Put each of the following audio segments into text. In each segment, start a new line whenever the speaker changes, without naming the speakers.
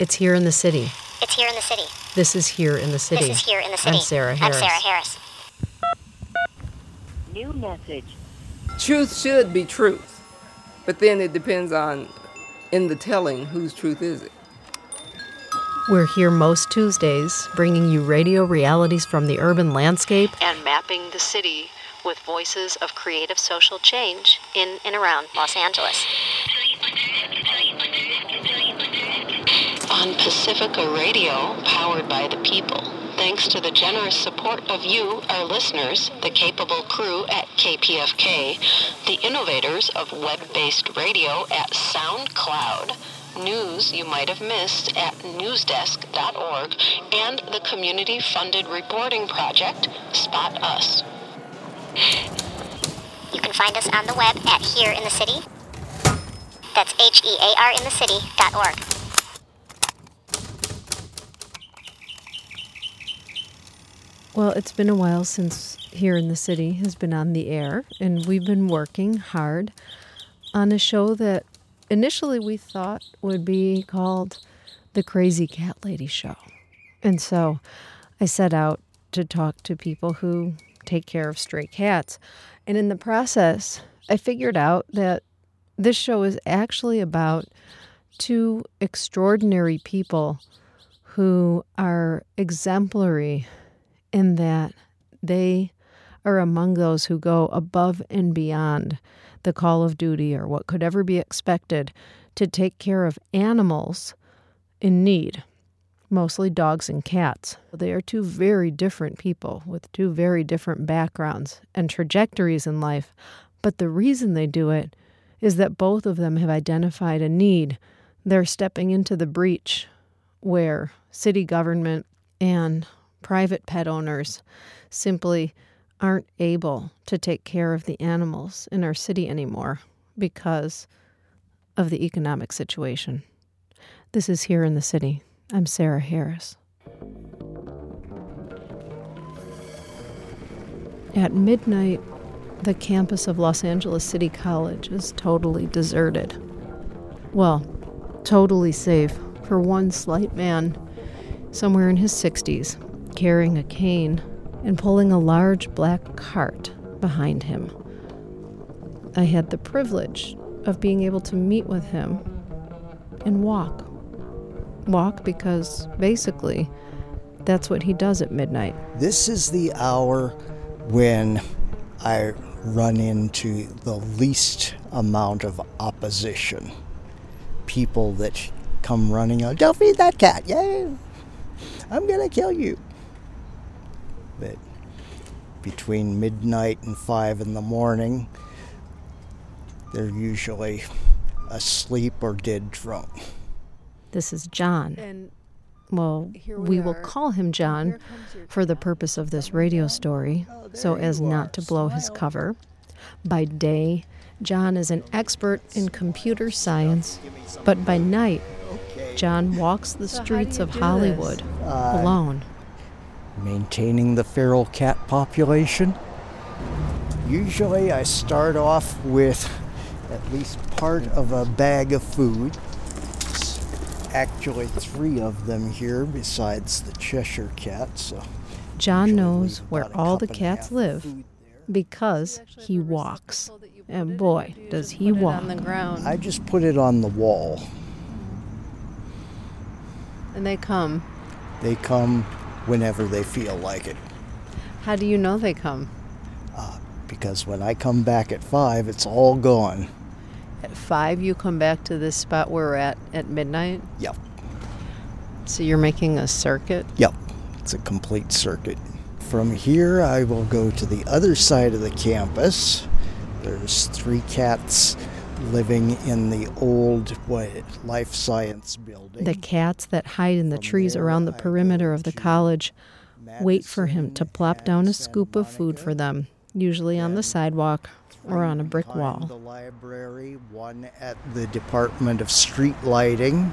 It's here in the city.
It's here in the city.
This is here in the city.
This is here in the city.
I'm Sarah
I'm Sarah Harris.
New message.
Truth should be truth, but then it depends on, in the telling, whose truth is it.
We're here most Tuesdays, bringing you radio realities from the urban landscape
and mapping the city with voices of creative social change
In and around Los Angeles.
On Pacifica Radio, powered by the people. Thanks to the generous support of you, our listeners, the capable crew at KPFK, the innovators of web-based radio at SoundCloud, news you might have missed at newsdesk.org, and the community-funded reporting project Spot Us.
You can find us on the web at Here in the City. That's H E A R in the city dot org.
Well, it's been a while since Here in the City has been on the air, and we've been working hard on a show that initially we thought would be called The Crazy Cat Lady Show. And so I set out to talk to people who take care of stray cats. And in the process, I figured out that this show is actually about two extraordinary people who are exemplary in that they are among those who go above and beyond the call of duty or what could ever be expected to take care of animals in need, mostly dogs and cats. They are two very different people with two very different backgrounds and trajectories in life, but the reason they do it is that both of them have identified a need. They're stepping into the breach where city government and private pet owners simply aren't able to take care of the animals in our city anymore because of the economic situation. This is Here in the City. I'm Sarah Harris. At midnight, the campus of Los Angeles City College is totally deserted. Well, totally safe for one slight man somewhere in his 60s, carrying a cane and pulling a large black cart behind him. I had the privilege of being able to meet with him and walk. Walk because basically that's what he does at midnight.
This is the hour when I run into the least amount of opposition. People that come running out, don't feed that cat, yay! I'm gonna kill you. But between midnight and five in the morning, they're usually asleep or dead drunk.
This is John.
And
Well,
Here
we,
we
will call him John for the purpose of this radio story, so as
you
not to blow his cover. By day, John is an expert in computer science, but by night, John walks the streets of Hollywood alone.
Maintaining the feral cat population. Usually, I start off with at least part of a bag of food. It's actually three of them here, besides the Cheshire cat. So
John knows where all the
cup and a half
cats live because he walks. And boy, does he walk.
ground.
I just put it on the wall.
And they come.
They come whenever they feel like it.
How do you know they come?
Uh, because when I come back at five, it's all gone.
At five, you come back to this spot where we're at at midnight.
Yep,
So you're making a circuit.
yep. It's a complete circuit. From here, I will go to the other side of the campus. There's three cats living in the old what, life science building.
The cats that hide in the
From
trees
there,
around the perimeter of the college wait for him to plop down a scoop
Santa
of food for them, usually on the sidewalk or on a brick wall.
The library, one at the Department of Street Lighting,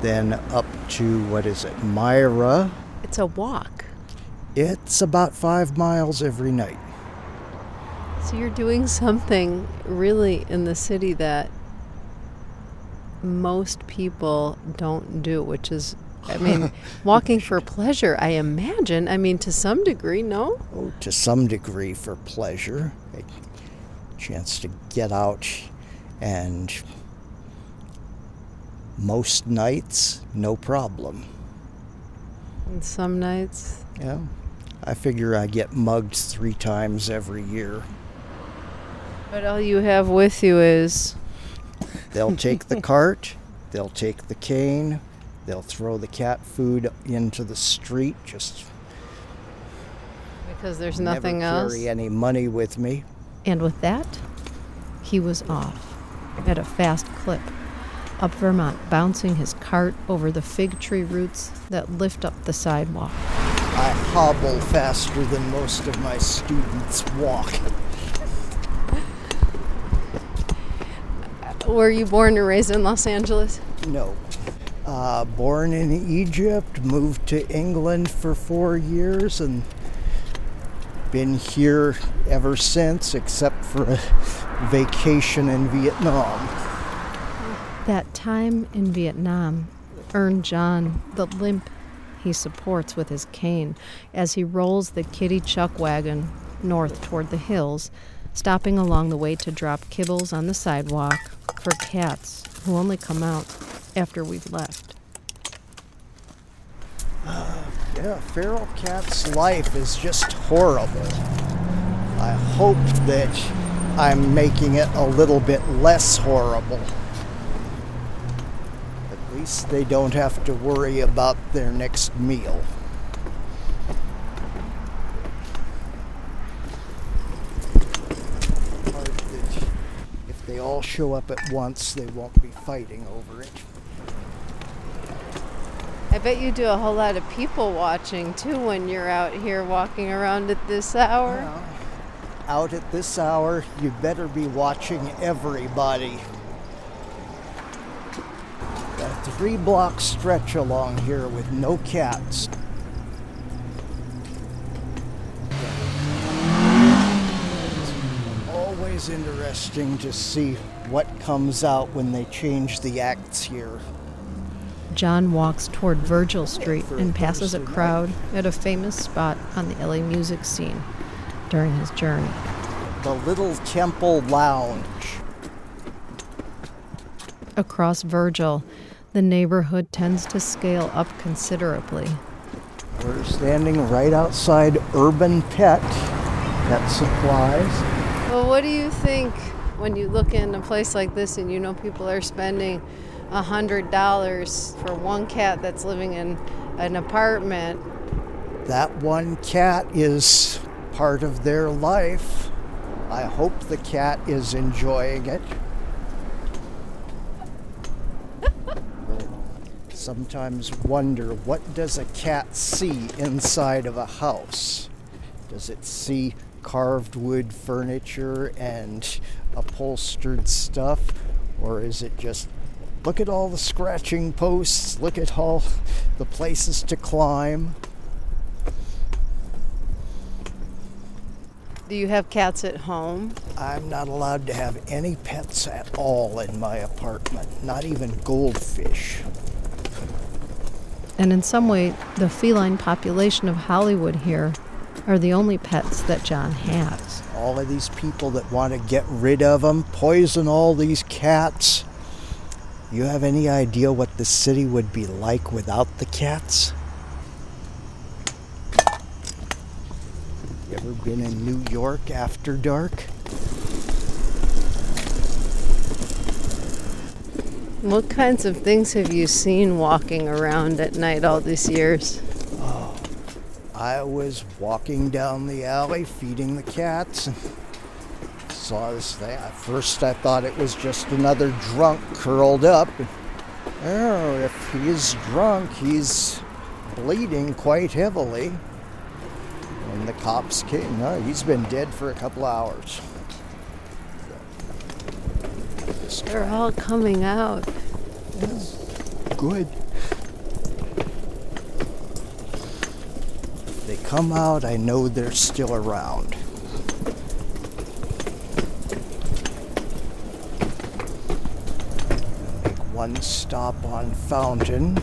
then up to what is it, Myra.
It's a walk.
It's about five miles every night.
So you're doing something really in the city that most people don't do, which is, I mean, walking for pleasure, I imagine. I mean, to some degree, no?
Oh, to some degree for pleasure, a chance to get out and most nights, no problem.
And some nights,
Yeah. I figure I get mugged three times every year.
But all you have with you is
They'll take the cart, they'll take the cane, they'll throw the cat food into the street. Just
because there's nothing
never
else.
carry any money with me.
And with that, he was off at a fast clip up Vermont, bouncing his cart over the fig tree roots that lift up the sidewalk.
I hobble faster than most of my students walk.
Were you born and raised in Los Angeles?
No. Uh, born in Egypt, moved to England for four years, and been here ever since, except for a vacation in Vietnam.
That time in Vietnam earned John the limp he supports with his cane as he rolls the kitty chuck wagon north toward the hills, stopping along the way to drop kibbles on the sidewalk for cats who only come out after we've left.
Uh, yeah, feral cat's life is just horrible. I hope that I'm making it a little bit less horrible. At least they don't have to worry about their next meal. Hard that if they all show up at once, they won't be fighting over it.
I bet you do a whole lot of people watching too when you're out here walking around at this hour.
out at this hour, you better be watching everybody. A three block stretch along here with no cats. It's always interesting to see what comes out when they change the acts here.
John walks toward Virgil Street and passes a crowd at a famous spot on the LA music scene during his journey.
The Little Temple Lounge.
Across Virgil, the neighborhood tends to scale up considerably.
We're standing right outside Urban Pet, Pet Supplies.
What do you think when you look in a place like this and you know people are spending a hundred dollars for one cat that's living in an apartment?
That one cat is part of their life. I hope the cat is enjoying it. Sometimes wonder what does a cat see inside of a house? Does it see carved wood furniture and upholstered stuff or is it just look at all the scratching posts, look at all the places to climb?
Do you have cats at home?
I'm not allowed to have any pets at all in my apartment, not even goldfish.
And in some way, the feline population of Hollywood here are the only pets that John has.
All of these people that want to get rid of them, poison all these cats. You have any idea what the city would be like without the cats? You ever been in New York after dark?
What kinds of things have you seen walking around at night all these years?
I was walking down the alley feeding the cats and saw this thing. At first, I thought it was just another drunk curled up. Oh, if he's drunk, he's bleeding quite heavily. When the cops came, no, he's been dead for a couple hours.
They're all coming out.
Good. If they come out, I know they're still around. Make one stop on Fountain,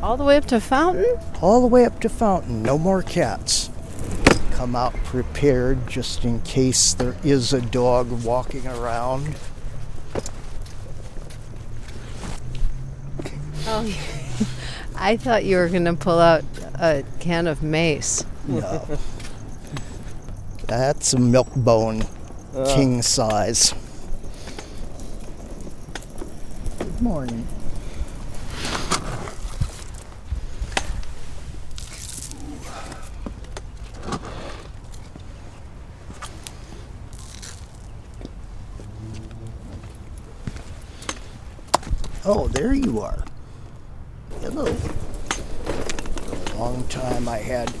All the way up to Fountain?
all the way up to Fountain. No more cats. Come out prepared just in case there is a dog walking around.
Oh, I thought you were going to pull out a can of mace.
No. That's a milk bone, uh. king size. Good morning. Oh, there you are. Hello. For a long time, I had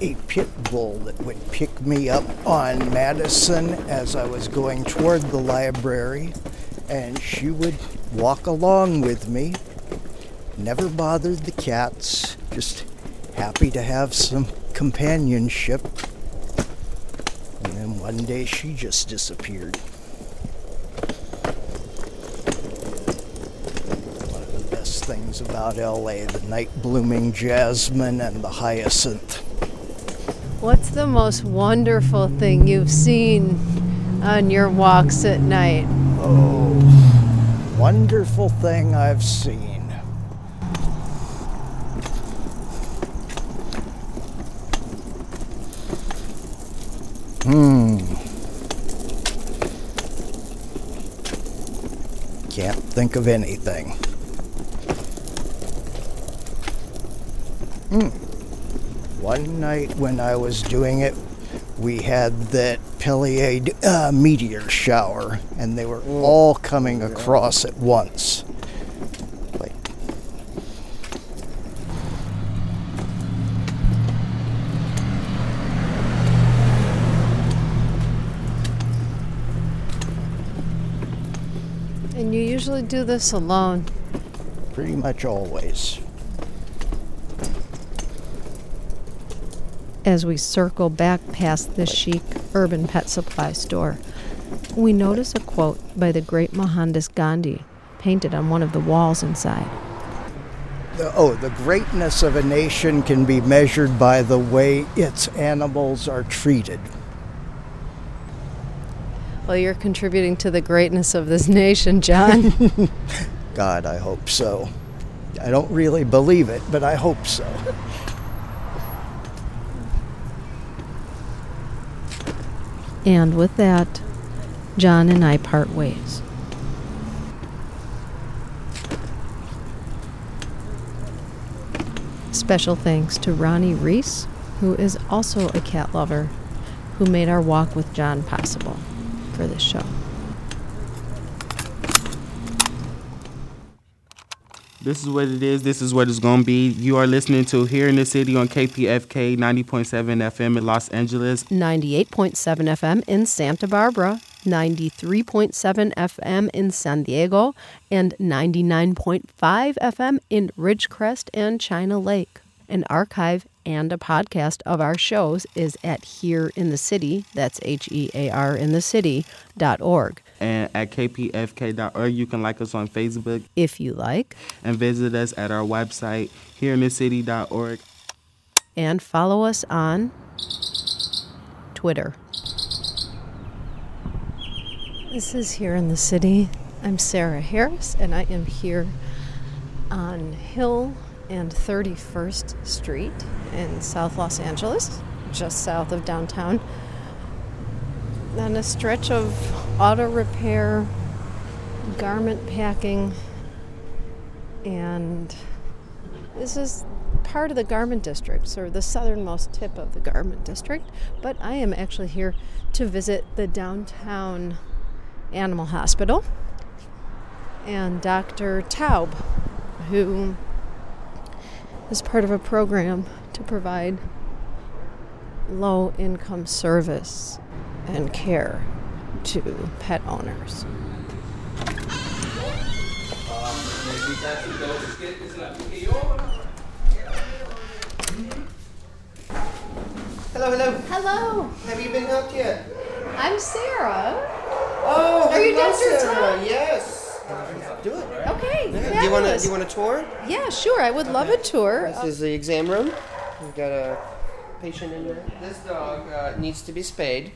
a pit bull that would pick me up on Madison as I was going toward the library, and she would walk along with me. Never bothered the cats, just happy to have some companionship. And then one day she just disappeared. One of the best things about LA the night blooming jasmine and the hyacinth.
What's the most wonderful thing you've seen on your walks at night?
Oh, wonderful thing I've seen. Hmm. Can't think of anything. Hmm. One night when I was doing it, we had that Peleid uh, meteor shower, and they were all coming across at once. Like,
And you usually do this alone.
pretty much always.
As we circle back past the chic urban pet supply store, we notice a quote by the great Mohandas Gandhi painted on one of the walls inside.
The, oh, the greatness of a nation can be measured by the way its animals are treated.
Well, you're contributing to the greatness of this nation, John.
God, I hope so. I don't really believe it, but I hope so.
and with that, John and I part ways. Special thanks to Ronnie Reese, who is also a cat lover, who made our walk with John possible for this show.
This is what it is. This is what it's going to be. You are listening to Here in the City on KPFK 90.7 FM in Los Angeles.
98.7 FM in Santa Barbara, 93.7 FM in San Diego, and 99.5 FM in Ridgecrest and China Lake. An archive and a podcast of our shows is at Here in the City, that's H E A R in the City, dot org.
And at kpfk.org, you can like us on Facebook
If you like,
and visit us at our website, hereinthecity.org.
and follow us on Twitter. This is Here in the City. I'm Sarah Harris, and I am here on Hill and 31st Street in South Los Angeles, just south of downtown, on a stretch of auto repair, garment packing, and this is part of the garment district, or the southernmost tip of the garment district. But I am actually here to visit the downtown animal hospital and Dr. Taub, who is part of a program to provide low income service and care to pet owners.
Hello, hello.
Hello,
Have you been helped yet?
I'm Sarah.
Oh,
Are you
hello,
Dr.
Sarah.
Tom?
Yes. Do it.
Okay.
Do you want to? Do you want a tour?
Yeah, sure. I would love a tour.
This is the exam room. We've got a patient in there. This dog uh, needs to be spayed,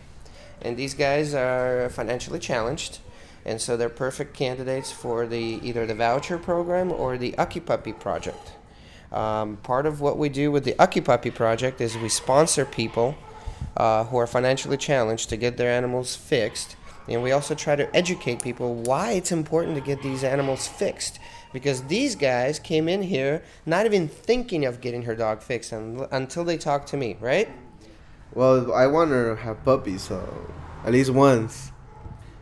and these guys are financially challenged, and so they're perfect candidates for the either the voucher program or the Puppy project. Um, part of what we do with the Puppy project is we sponsor people uh, who are financially challenged to get their animals fixed. And we also try to educate people why it's important to get these animals fixed. Because these guys came in here not even thinking of getting her dog fixed un- until they talked to me, right?
Well, I want her to have puppies, so at least once.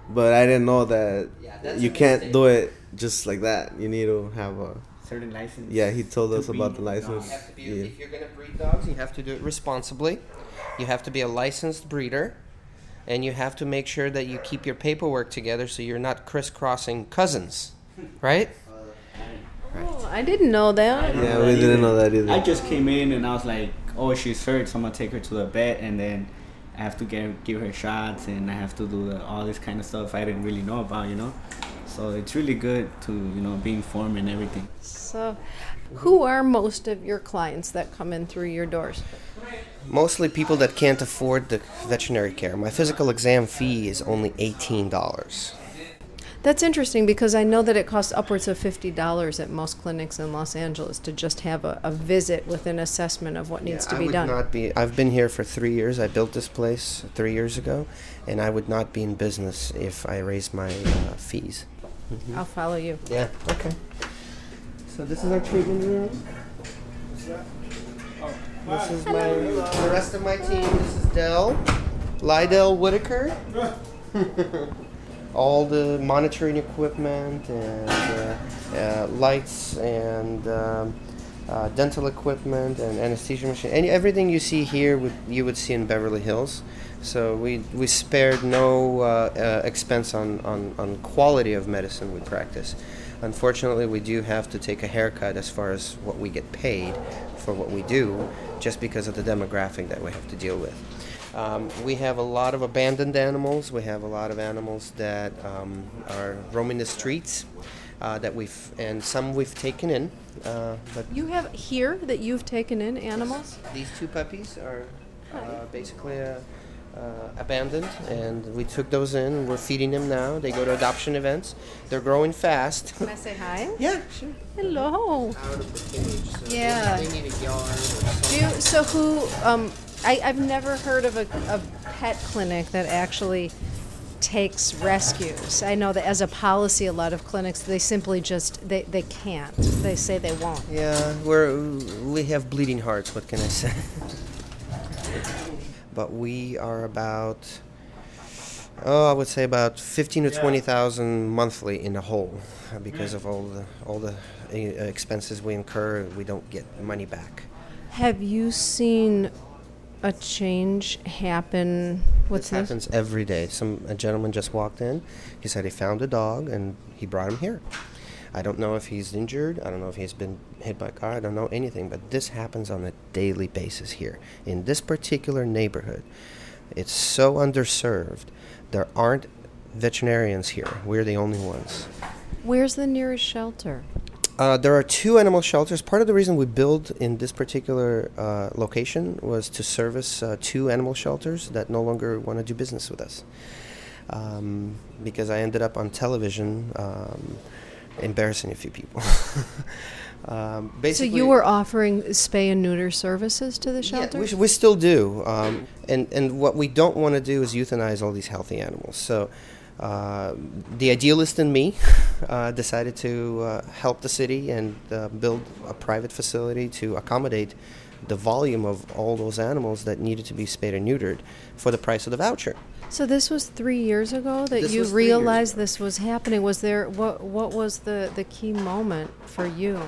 But I didn't know that
Yeah,
you can't do it just like that. You need to have a.
certain license.
Yeah, he told
to
us about the license.
You have to be,
Yeah.
If you're going to breed dogs, you have to do it responsibly. You have to be a licensed breeder. And you have to make sure that you keep your paperwork together so you're not crisscrossing cousins, right?
Oh, I didn't know that.
Yeah, we didn't know that either.
I just came in and I was like, oh, she's hurt, so I'm gonna take her to the vet, and then I have to get give her shots, and I have to do the, all this kind of stuff I didn't really know about, you know. So it's really good to you know be informed and everything.
So, who are most of your clients that come in through your doors?
Mostly people that can't afford the veterinary care. My physical exam fee is only $18.
That's interesting because I know that it costs upwards of $50 at most clinics in Los Angeles to just have a, a visit with an assessment of what needs to be I
would
done.
not be. I've been here for three years. I built this place three years ago, and I would not be in business if I raised my uh, fees.
I'll follow you.
Yeah. Okay. So this is our treatment room. This is my the rest of my team. This is Dell, Lydell Whitaker. All the monitoring equipment and uh, uh, lights and um, uh, dental equipment and anesthesia machine. Any everything you see here would you would see in Beverly Hills. So we, we spared no uh, uh, expense on, on, on quality of medicine we practice. Unfortunately, we do have to take a haircut as far as what we get paid for what we do, just because of the demographic that we have to deal with. Um, we have a lot of abandoned animals. We have a lot of animals that um, are roaming the streets. Uh, that we've and some we've taken in, uh, but
You have here that you've taken in animals?
these two puppies are uh, basically uh, uh, abandoned, and we took those in. We're feeding them now. They go to adoption events. They're growing fast.
Can I say hi?
yeah, sure.
Hello.
Out of the cage. So
Yeah.
They need a yard. Or
Do you, so who? Um, I, I've never heard of a, a pet clinic that actually takes rescues. I know that as a policy, a lot of clinics they simply just they, they can't. They say they won't.
Yeah, we're we have bleeding hearts. What can I say? but we are about oh, I would say about fifteen to twenty thousand monthly in the hole, because of all the all the uh, expenses we incur. We don't get money back.
Have you seen a change happen with
This happens every day. Some a gentleman just walked in. He said he found a dog and he brought him here. I don't know if he's injured. I don't know if he's been hit by a car. I don't know anything. But this happens on a daily basis here in this particular neighborhood. It's so underserved. There aren't veterinarians here. We're the only ones.
Where's the nearest shelter?
Uh, there are two animal shelters. Part of the reason we built in this particular uh, location was to service uh, two animal shelters that no longer want to do business with us. Um, because I ended up on television um, embarrassing a few people. um,
So you were offering spay and neuter services to the
yeah,
shelter?
we, we still do. Um, and, and what we don't want to do is euthanize all these healthy animals. So uh, the idealist in me uh, decided to uh, help the city and uh, build a private facility to accommodate the volume of all those animals that needed to be spayed and neutered for the price of the voucher.
So this was three years ago that
This
you
was three years
realized this was happening. Was there what? What was the the key moment for you?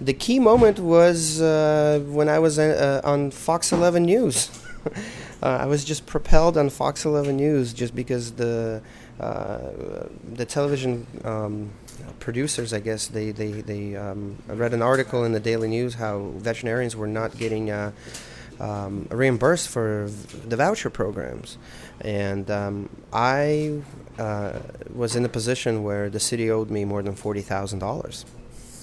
The key moment was uh, when I was uh, on Fox 11 News. uh, I was just propelled on Fox 11 News just because the uh, the television um, producers, I guess, they they they um, read an article in the Daily News how veterinarians were not getting. Um, reimbursed for the voucher programs. And um, I uh, was in a position where the city owed me more than $40,000.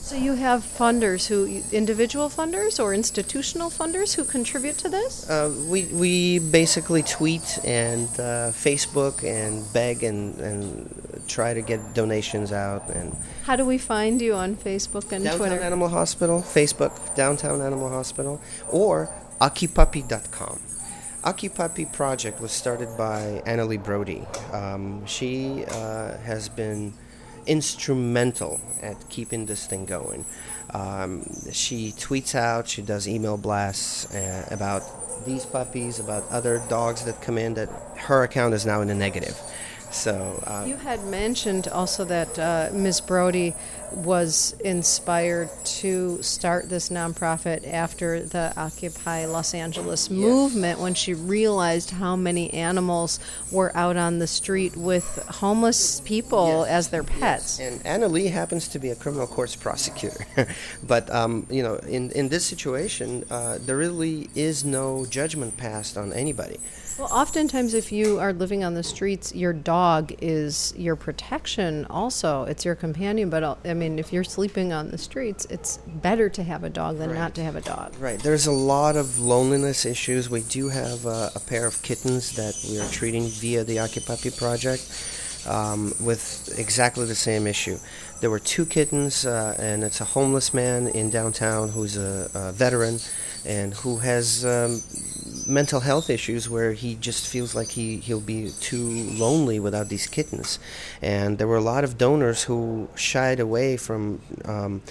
So you have funders who, individual funders or institutional funders who contribute to this?
Uh, we, we basically tweet and uh, Facebook and beg and, and try to get donations out. And
How do we find you on Facebook and
Downtown
Twitter?
Downtown Animal Hospital, Facebook, Downtown Animal Hospital, or Occupuppy.com. Occupuppy project was started by Annalie Brody. Um, she uh, has been instrumental at keeping this thing going. Um, she tweets out, she does email blasts uh, about these puppies, about other dogs that come in. That her account is now in the negative. So uh,
You had mentioned also that uh, Ms. Brody was inspired to start this nonprofit after the Occupy Los Angeles movement when she realized how many animals were out on the street with homeless people as their pets.
And Anna Lee happens to be a criminal courts prosecutor. but, um, you know, in, in this situation, uh, there really is no judgment passed on anybody.
Well, oftentimes, if you are living on the streets, your dog is your protection. Also, it's your companion. But uh, I mean, if you're sleeping on the streets, it's better to have a dog than not to have a dog.
Right. There's a lot of loneliness issues. We do have uh, a pair of kittens that we are treating via the Occupuppy project um, with exactly the same issue. There were two kittens, uh, and it's a homeless man in downtown who's a, a veteran and who has um, mental health issues where he just feels like he, he'll be too lonely without these kittens. And there were a lot of donors who shied away from um,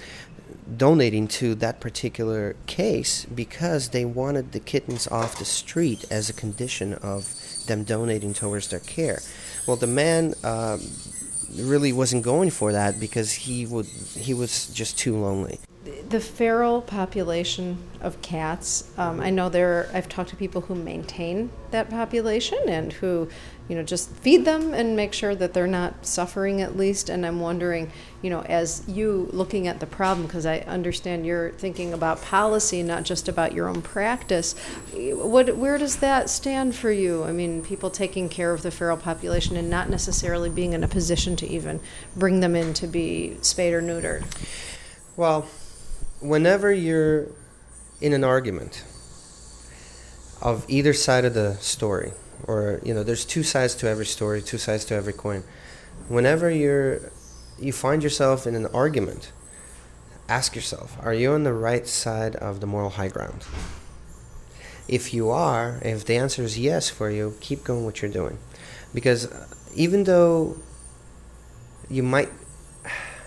donating to that particular case because they wanted the kittens off the street as a condition of them donating towards their care. Well, the man um, really wasn't going for that because he would he was just too lonely.
The feral population of cats. Um, I know there. I've talked to people who maintain that population and who, you know, just feed them and make sure that they're not suffering at least. And I'm wondering, you know, as you looking at the problem, because I understand you're thinking about policy, not just about your own practice. What, where does that stand for you? I mean, people taking care of the feral population and not necessarily being in a position to even bring them in to be spayed or neutered.
Well, whenever you're in an argument of either side of the story, or you know, there's two sides to every story, two sides to every coin. Whenever you're you find yourself in an argument, ask yourself, are you on the right side of the moral high ground? If you are, if the answer is yes for you, keep going what you're doing. Because even though you might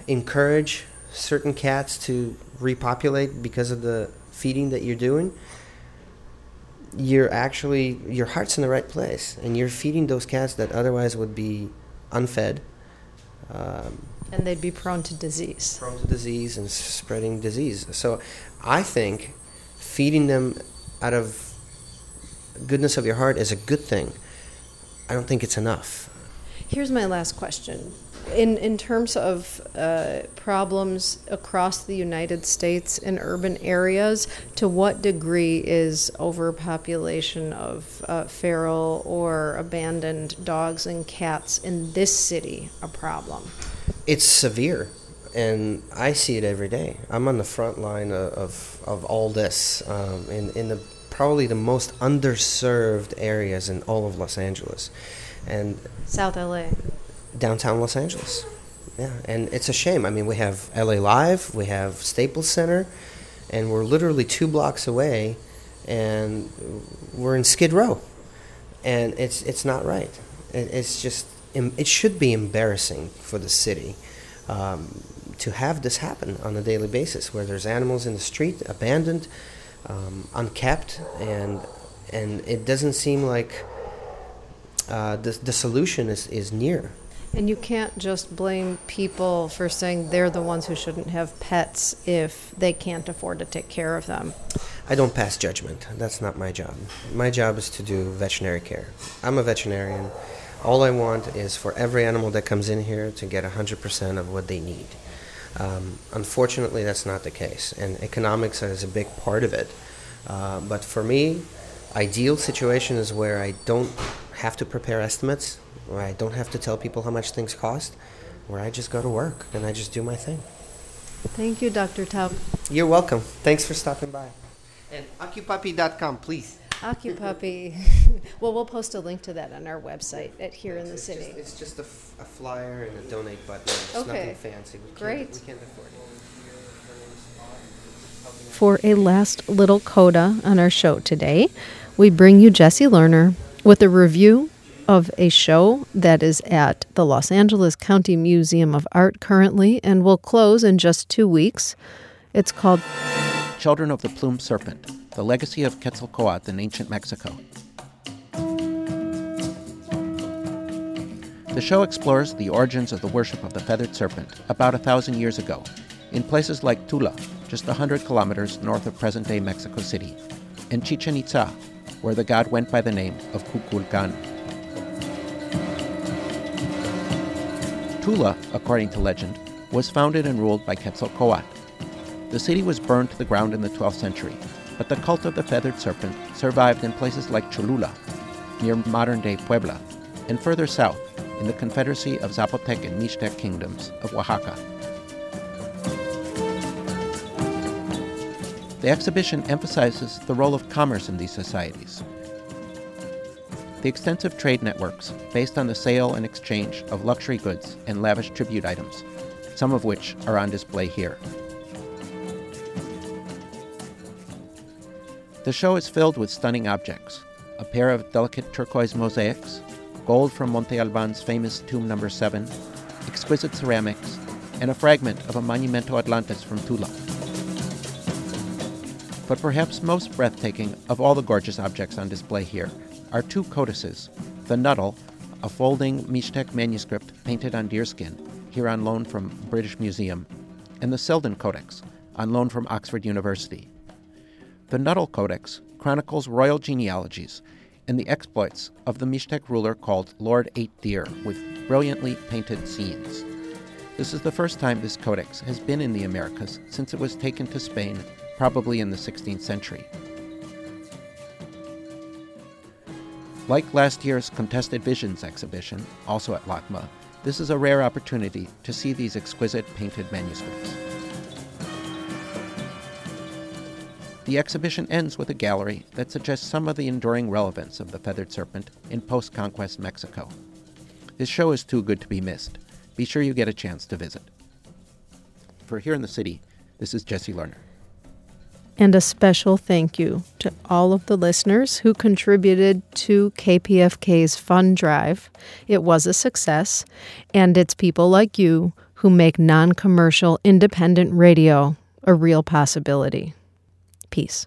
encourage certain cats to repopulate because of the feeding that you're doing, you're actually your heart's in the right place, and you're feeding those cats that otherwise would be unfed, um,
And they'd be prone to disease.
prone to disease and spreading disease. So, I think feeding them out of goodness of your heart is a good thing. I don't think it's enough.
Here's my last question. In, in terms of uh, problems across the United States in urban areas, to what degree is overpopulation of uh, feral or abandoned dogs and cats in this city a problem?
It's severe, and I see it every day. I'm on the front line of, of, of all this um, in, in the probably the most underserved areas in all of Los Angeles. And
South LA.
Downtown Los Angeles. Yeah, and it's a shame. I mean, we have LA Live, we have Staples Center, and we're literally two blocks away, and we're in Skid Row, and it's it's not right. It, it's just it should be embarrassing for the city. Um, to have this happen on a daily basis, where there's animals in the street, abandoned, um, unkept, and and it doesn't seem like uh, the, the solution is, is near.
And you can't just blame people for saying they're the ones who shouldn't have pets if they can't afford to take care of them.
I don't pass judgment. That's not my job. My job is to do veterinary care. I'm a veterinarian. All I want is for every animal that comes in here to get 100% of what they need. Um, unfortunately, that's not the case, and economics is a big part of it. Uh, but for me, ideal situation is where I don't have to prepare estimates, where I don't have to tell people how much things cost, where I just go to work and I just do my thing.
Thank you, Dr. Taub.
You're welcome. Thanks for stopping by. And occupuppy.com, please.
Occupuppy. well, we'll post a link to that on our website at Here in the
it's
City.
Just, it's just a, f- a flyer and a donate button. It's
Okay.
nothing fancy. We
Great.
Can't, we can't afford it.
For a last little coda on our show today, we bring you Jesse Lerner with a review of a show that is at the Los Angeles County Museum of Art currently and will close in just two weeks. It's called
Children of the Plumed Serpent, the legacy of Quetzalcoatl in ancient Mexico. The show explores the origins of the worship of the feathered serpent about a thousand years ago in places like Tula, just a hundred kilometers north of present day Mexico City, and Chichen Itza, where the god went by the name of Kukulkan. Tula, according to legend, was founded and ruled by Quetzalcoatl. The city was burned to the ground in the 12th century, but the cult of the feathered serpent survived in places like Cholula, near modern day Puebla, and further south in the Confederacy of Zapotec and Mixtec kingdoms of Oaxaca. The exhibition emphasizes the role of commerce in these societies. The extensive trade networks based on the sale and exchange of luxury goods and lavish tribute items, some of which are on display here. The show is filled with stunning objects a pair of delicate turquoise mosaics, gold from Monte Alban's famous Tomb Number 7, exquisite ceramics, and a fragment of a Monumento Atlantis from Tula. But perhaps most breathtaking of all the gorgeous objects on display here are two codices the Nuttall, a folding Mixtec manuscript painted on deerskin, here on loan from British Museum, and the Selden Codex, on loan from Oxford University. The Nuttall Codex chronicles royal genealogies and the exploits of the Mixtec ruler called Lord Eight Deer, with brilliantly painted scenes. This is the first time this codex has been in the Americas since it was taken to Spain, probably in the 16th century. Like last year's Contested Visions exhibition, also at LACMA, this is a rare opportunity to see these exquisite painted manuscripts. The exhibition ends with a gallery that suggests some of the enduring relevance of the feathered serpent in post conquest Mexico. This show is too good to be missed. Be sure you get a chance to visit. For Here in the City, this is Jesse Lerner.
And a special thank you to all of the listeners who contributed to KPFK's fund drive. It was a success, and it's people like you who make non commercial independent radio a real possibility. Peace.